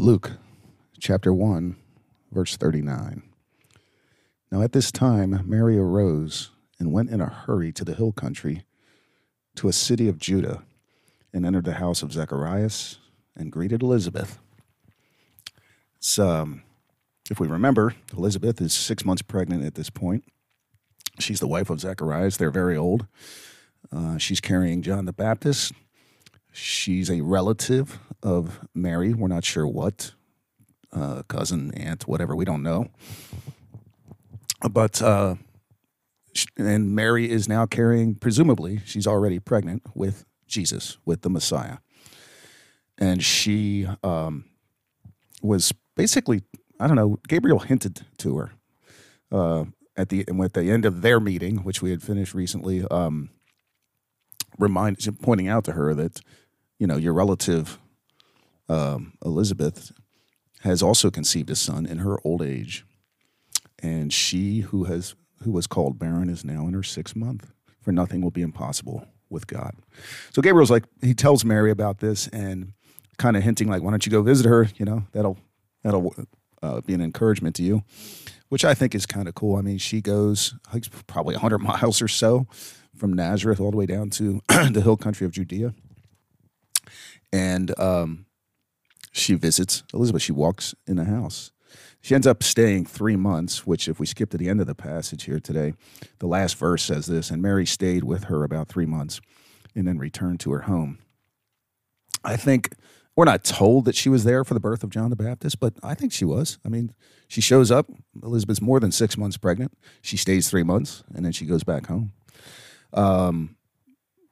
Luke chapter 1, verse 39. Now at this time, Mary arose and went in a hurry to the hill country, to a city of Judah, and entered the house of Zacharias and greeted Elizabeth. So, um, if we remember, Elizabeth is six months pregnant at this point. She's the wife of Zacharias. They're very old. Uh, she's carrying John the Baptist. She's a relative of Mary. We're not sure what uh, cousin, aunt, whatever. We don't know. But uh, and Mary is now carrying, presumably, she's already pregnant with Jesus, with the Messiah, and she um, was basically, I don't know. Gabriel hinted to her uh, at the at the end of their meeting, which we had finished recently. Um, remind pointing out to her that you know your relative um, Elizabeth has also conceived a son in her old age, and she who has who was called barren is now in her sixth month. For nothing will be impossible with God. So Gabriel's like he tells Mary about this and kind of hinting like, why don't you go visit her? You know that'll that'll uh, be an encouragement to you, which I think is kind of cool. I mean, she goes probably hundred miles or so from Nazareth all the way down to the hill country of Judea, and um, she visits Elizabeth. She walks in the house. She ends up staying three months, which, if we skip to the end of the passage here today, the last verse says this And Mary stayed with her about three months and then returned to her home. I think we're not told that she was there for the birth of John the Baptist, but I think she was. I mean, she shows up. Elizabeth's more than six months pregnant. She stays three months and then she goes back home. Um,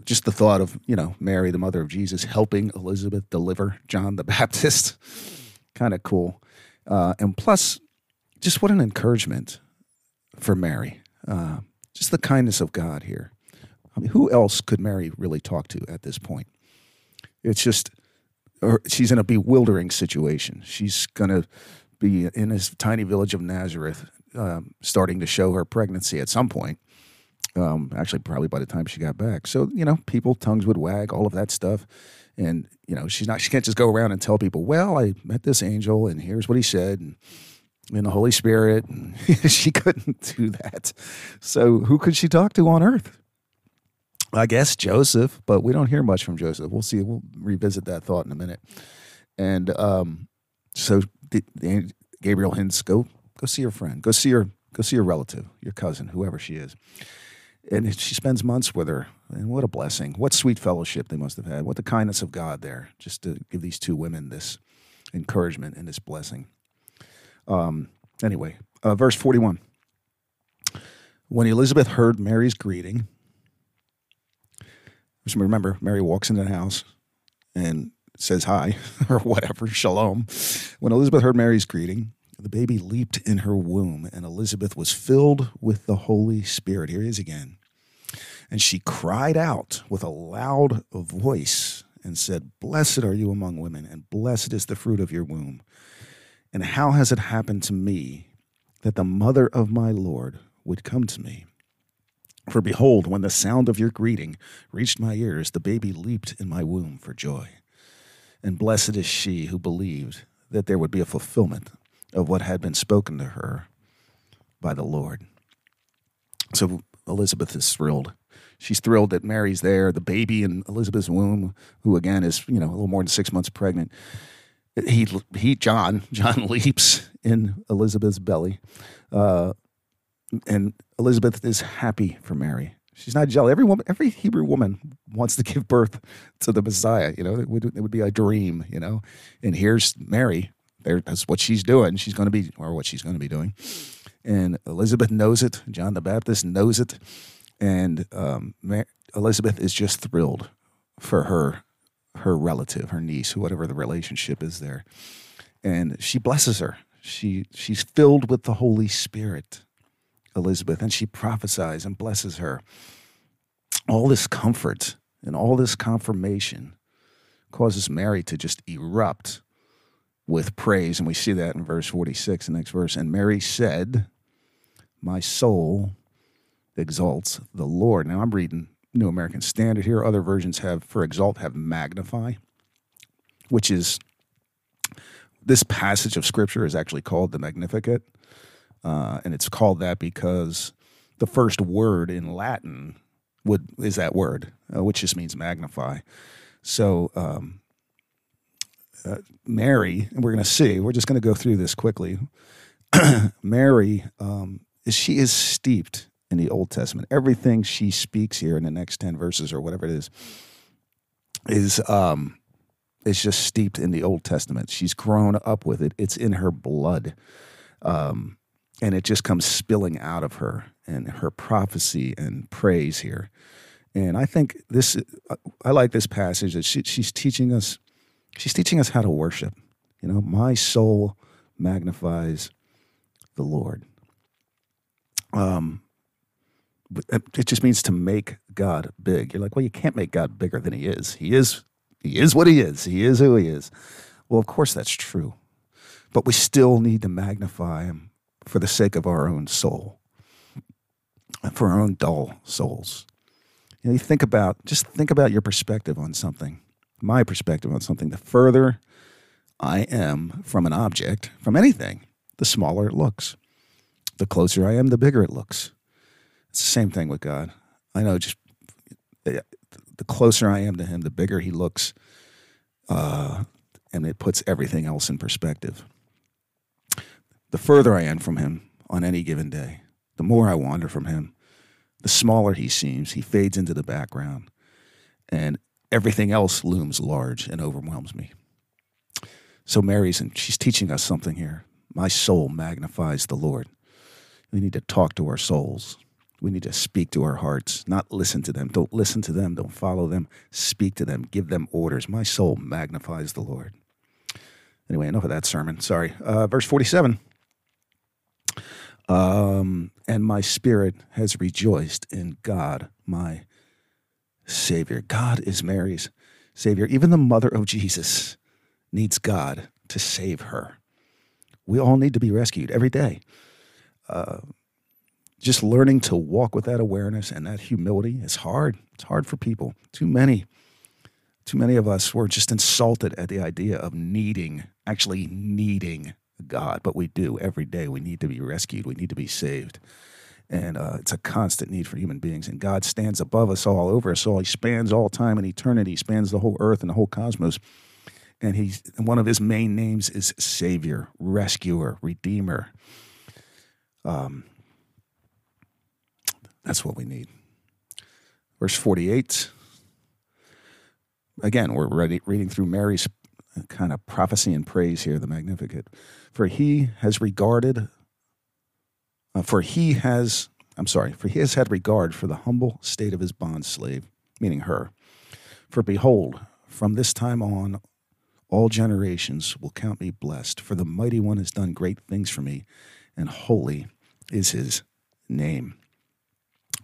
just the thought of you know Mary, the mother of Jesus, helping Elizabeth deliver John the Baptist, kind of cool. Uh, and plus, just what an encouragement for Mary. Uh, just the kindness of God here. I mean, who else could Mary really talk to at this point? It's just, she's in a bewildering situation. She's going to be in this tiny village of Nazareth, um, starting to show her pregnancy at some point. Um, actually, probably by the time she got back. So you know, people tongues would wag, all of that stuff, and you know, she's not. She can't just go around and tell people, "Well, I met this angel, and here's what he said." And, in the Holy Spirit. she couldn't do that. So who could she talk to on earth? I guess Joseph, but we don't hear much from Joseph. We'll see. We'll revisit that thought in a minute. And um, so Gabriel hints, go go see your friend, go see your go see your relative, your cousin, whoever she is and she spends months with her. And what a blessing. What sweet fellowship they must have had. What the kindness of God there, just to give these two women this encouragement and this blessing. Um, anyway, uh, verse 41. When Elizabeth heard Mary's greeting, remember, Mary walks into the house and says hi or whatever, shalom. When Elizabeth heard Mary's greeting, the baby leaped in her womb, and Elizabeth was filled with the Holy Spirit. Here he is again. And she cried out with a loud voice and said, Blessed are you among women, and blessed is the fruit of your womb. And how has it happened to me that the mother of my Lord would come to me? For behold, when the sound of your greeting reached my ears, the baby leaped in my womb for joy. And blessed is she who believed that there would be a fulfillment of what had been spoken to her by the Lord. So Elizabeth is thrilled. She's thrilled that Mary's there, the baby in Elizabeth's womb, who again is, you know, a little more than six months pregnant. He, he, John, John leaps in Elizabeth's belly. Uh, and Elizabeth is happy for Mary. She's not jealous. Every woman, every Hebrew woman wants to give birth to the Messiah. You know, it would, it would be a dream. You know, and here's Mary there, that's what she's doing. She's going to be, or what she's going to be doing. And Elizabeth knows it. John the Baptist knows it. And um, Elizabeth is just thrilled for her, her relative, her niece, whatever the relationship is there. And she blesses her. She, she's filled with the Holy Spirit, Elizabeth, and she prophesies and blesses her. All this comfort and all this confirmation causes Mary to just erupt with praise. And we see that in verse 46, the next verse. And Mary said, My soul exalts the Lord. Now I'm reading New American Standard here. Other versions have, for exalt, have magnify, which is this passage of scripture is actually called the Magnificat, uh, and it's called that because the first word in Latin would is that word, uh, which just means magnify. So um, uh, Mary, and we're going to see. We're just going to go through this quickly. Mary, um, is she is steeped in the Old Testament. Everything she speaks here in the next ten verses or whatever it is is um, is just steeped in the Old Testament. She's grown up with it. It's in her blood. Um, and it just comes spilling out of her and her prophecy and praise here. And I think this, I like this passage that she, she's teaching us, she's teaching us how to worship. You know, my soul magnifies the Lord. Um, it just means to make God big. You're like, well, you can't make God bigger than He is. He is, He is what He is. He is who He is. Well, of course that's true, but we still need to magnify Him for the sake of our own soul, for our own dull souls. You know, you think about just think about your perspective on something. My perspective on something. The further I am from an object, from anything, the smaller it looks. The closer I am, the bigger it looks. It's the same thing with God. I know just the closer I am to Him, the bigger He looks, uh, and it puts everything else in perspective the further I am from him on any given day, the more I wander from him, the smaller he seems. He fades into the background, and everything else looms large and overwhelms me. So Mary's and she's teaching us something here. My soul magnifies the Lord. We need to talk to our souls. We need to speak to our hearts, not listen to them. Don't listen to them. Don't follow them. Speak to them. Give them orders. My soul magnifies the Lord. Anyway, enough of that sermon. Sorry. Uh, verse 47. Um, and my spirit has rejoiced in God, my Savior. God is Mary's Savior. Even the mother of Jesus needs God to save her. We all need to be rescued every day. Uh, just learning to walk with that awareness and that humility is hard. It's hard for people. Too many, too many of us were just insulted at the idea of needing, actually needing God, but we do every day. We need to be rescued. We need to be saved. And uh, it's a constant need for human beings. And God stands above us all, over us all. He spans all time and eternity, he spans the whole earth and the whole cosmos. And he's one of his main names is Savior, Rescuer, Redeemer. Um, that's what we need. Verse 48. Again, we're ready, reading through Mary's kind of prophecy and praise here, the Magnificat. For he has regarded, uh, for he has, I'm sorry, for he has had regard for the humble state of his bond slave, meaning her. For behold, from this time on, all generations will count me blessed, for the mighty one has done great things for me, and holy is his name.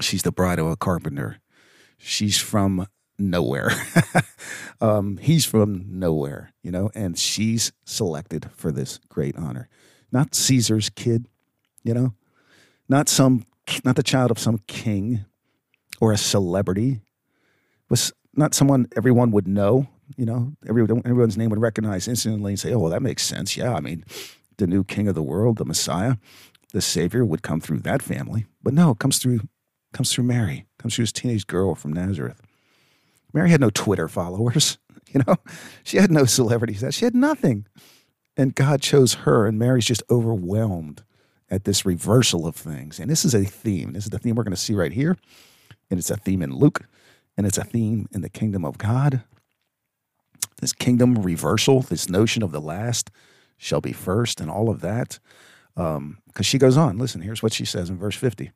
She's the bride of a carpenter. She's from nowhere. um, he's from nowhere, you know, and she's selected for this great honor. Not Caesar's kid, you know, not some, not the child of some king or a celebrity. Was not someone everyone would know, you know, everyone, everyone's name would recognize instantly and say, oh, well, that makes sense. Yeah, I mean, the new king of the world, the Messiah, the Savior would come through that family. But no, it comes through comes through Mary, comes through this teenage girl from Nazareth. Mary had no Twitter followers, you know, she had no celebrities. That She had nothing. And God chose her, and Mary's just overwhelmed at this reversal of things. And this is a theme. This is the theme we're going to see right here. And it's a theme in Luke, and it's a theme in the kingdom of God. This kingdom reversal, this notion of the last shall be first, and all of that. Because um, she goes on, listen, here's what she says in verse 50.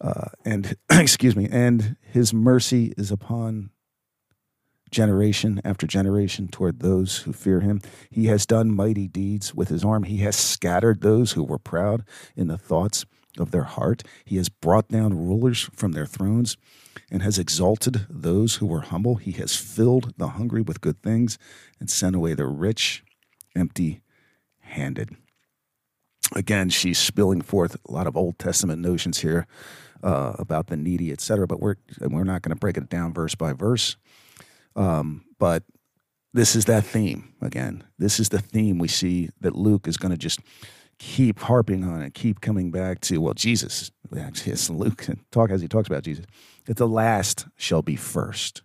Uh, and excuse me, and his mercy is upon generation after generation toward those who fear him. He has done mighty deeds with his arm. He has scattered those who were proud in the thoughts of their heart. He has brought down rulers from their thrones and has exalted those who were humble. He has filled the hungry with good things and sent away the rich empty handed. Again, she's spilling forth a lot of Old Testament notions here uh, about the needy, etc. But we're we're not going to break it down verse by verse. Um, but this is that theme again. This is the theme we see that Luke is going to just keep harping on it, keep coming back to. Well, Jesus, actually, it's Luke talk as he talks about Jesus, that the last shall be first.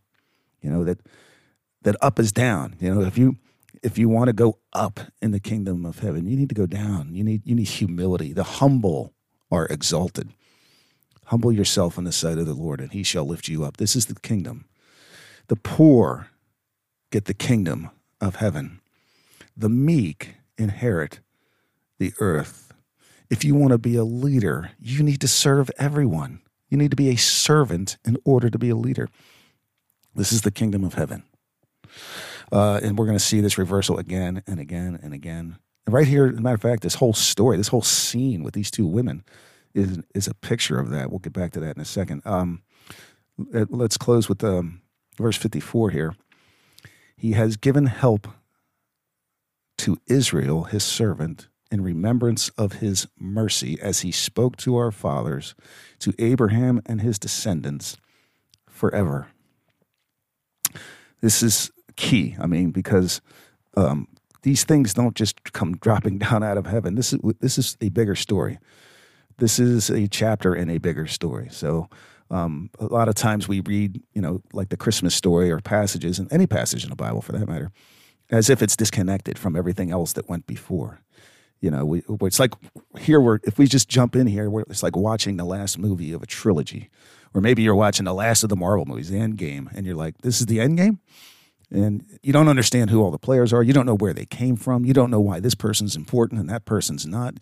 You know that that up is down. You know if you if you want to go up in the kingdom of heaven, you need to go down. You need you need humility. The humble are exalted. Humble yourself in the sight of the Lord, and He shall lift you up. This is the kingdom. The poor get the kingdom of heaven. The meek inherit the earth. If you want to be a leader, you need to serve everyone. You need to be a servant in order to be a leader. This is the kingdom of heaven. Uh, and we're going to see this reversal again and again and again. And right here, as a matter of fact, this whole story, this whole scene with these two women is, is a picture of that. We'll get back to that in a second. Um, let's close with um, verse 54 here. He has given help to Israel, his servant, in remembrance of his mercy, as he spoke to our fathers, to Abraham and his descendants forever. This is key. I mean, because um, these things don't just come dropping down out of heaven. This is this is a bigger story. This is a chapter in a bigger story. So um, a lot of times we read, you know, like the Christmas story or passages, and any passage in the Bible for that matter, as if it's disconnected from everything else that went before. You know, we, it's like here we're if we just jump in here, it's like watching the last movie of a trilogy, or maybe you're watching the last of the Marvel movies, the End Game, and you're like, this is the End Game, and you don't understand who all the players are. You don't know where they came from. You don't know why this person's important and that person's not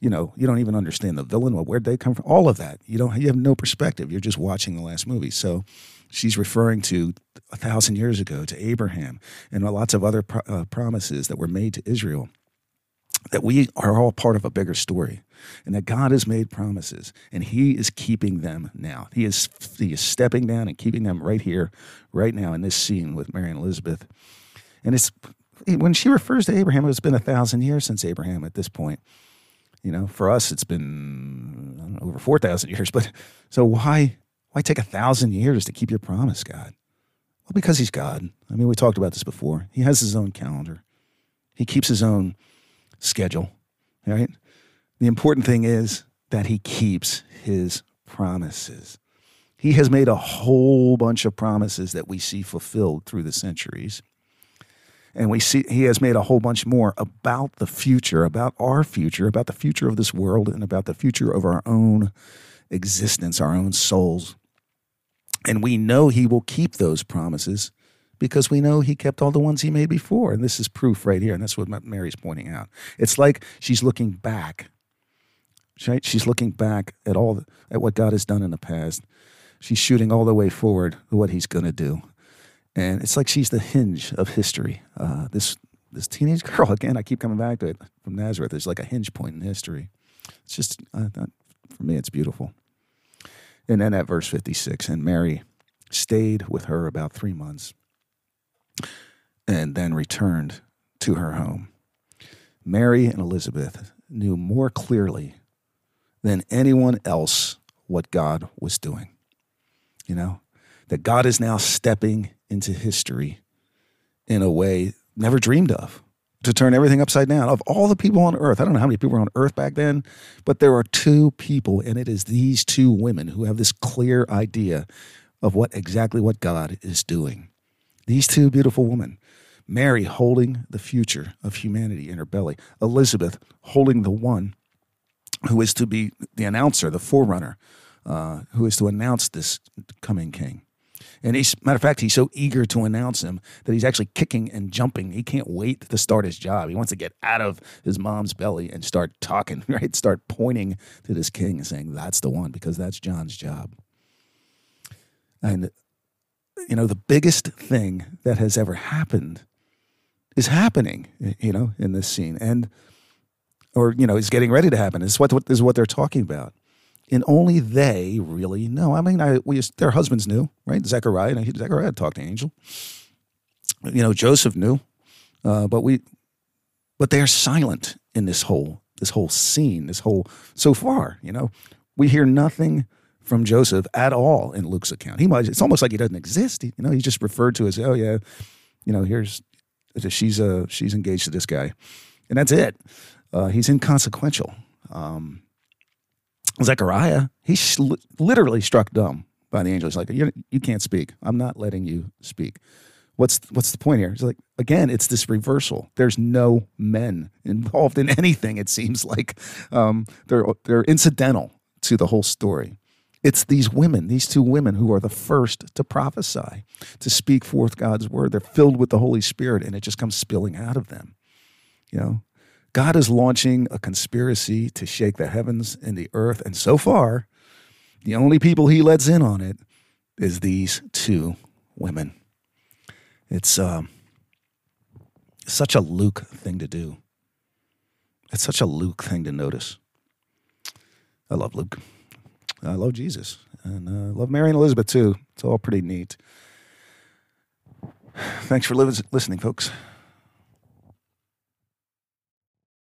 you know, you don't even understand the villain. Where'd they come from? All of that. You don't. You have no perspective. You're just watching the last movie. So, she's referring to a thousand years ago to Abraham and lots of other pro- uh, promises that were made to Israel. That we are all part of a bigger story, and that God has made promises, and He is keeping them now. He is He is stepping down and keeping them right here, right now in this scene with Mary and Elizabeth. And it's when she refers to Abraham, it's been a thousand years since Abraham at this point. You know, for us, it's been know, over 4,000 years. But so why, why take a thousand years to keep your promise, God? Well, because he's God. I mean, we talked about this before. He has his own calendar, he keeps his own schedule, right? The important thing is that he keeps his promises. He has made a whole bunch of promises that we see fulfilled through the centuries. And we see he has made a whole bunch more about the future, about our future, about the future of this world, and about the future of our own existence, our own souls. And we know he will keep those promises because we know he kept all the ones he made before. And this is proof right here. And that's what Mary's pointing out. It's like she's looking back. Right? She's looking back at all the, at what God has done in the past. She's shooting all the way forward to what he's going to do and it's like she's the hinge of history. Uh, this this teenage girl again. I keep coming back to it from Nazareth. It's like a hinge point in history. It's just uh, for me, it's beautiful. And then at verse fifty six, and Mary stayed with her about three months, and then returned to her home. Mary and Elizabeth knew more clearly than anyone else what God was doing. You know, that God is now stepping into history in a way never dreamed of to turn everything upside down. Of all the people on earth, I don't know how many people were on earth back then, but there are two people, and it is these two women who have this clear idea of what exactly what God is doing. These two beautiful women. Mary holding the future of humanity in her belly, Elizabeth holding the one who is to be the announcer, the forerunner, uh, who is to announce this coming king. And he's matter of fact, he's so eager to announce him that he's actually kicking and jumping. He can't wait to start his job. He wants to get out of his mom's belly and start talking, right? Start pointing to this king and saying, That's the one, because that's John's job. And you know, the biggest thing that has ever happened is happening, you know, in this scene. And or, you know, is getting ready to happen. Is what, this is what they're talking about and only they really know. I mean, I, we their husbands knew, right? Zechariah, Zechariah talked to angel. You know, Joseph knew, uh, but we, but they are silent in this whole this whole scene, this whole so far. You know, we hear nothing from Joseph at all in Luke's account. He might. It's almost like he doesn't exist. You know, he's just referred to as, oh yeah, you know, here's she's uh, she's engaged to this guy, and that's it. Uh, he's inconsequential. Um, Zechariah, he's literally struck dumb by the angel. He's like, you, you can't speak. I'm not letting you speak. What's what's the point here? He's like again, it's this reversal. There's no men involved in anything. It seems like um, they're they're incidental to the whole story. It's these women, these two women, who are the first to prophesy, to speak forth God's word. They're filled with the Holy Spirit, and it just comes spilling out of them. You know, God is launching a conspiracy to shake the heavens and the earth, and so far, the only people He lets in on it is these two women. It's um, such a Luke thing to do. It's such a Luke thing to notice. I love Luke. I love Jesus. And I uh, love Mary and Elizabeth too. It's all pretty neat. Thanks for listening, folks.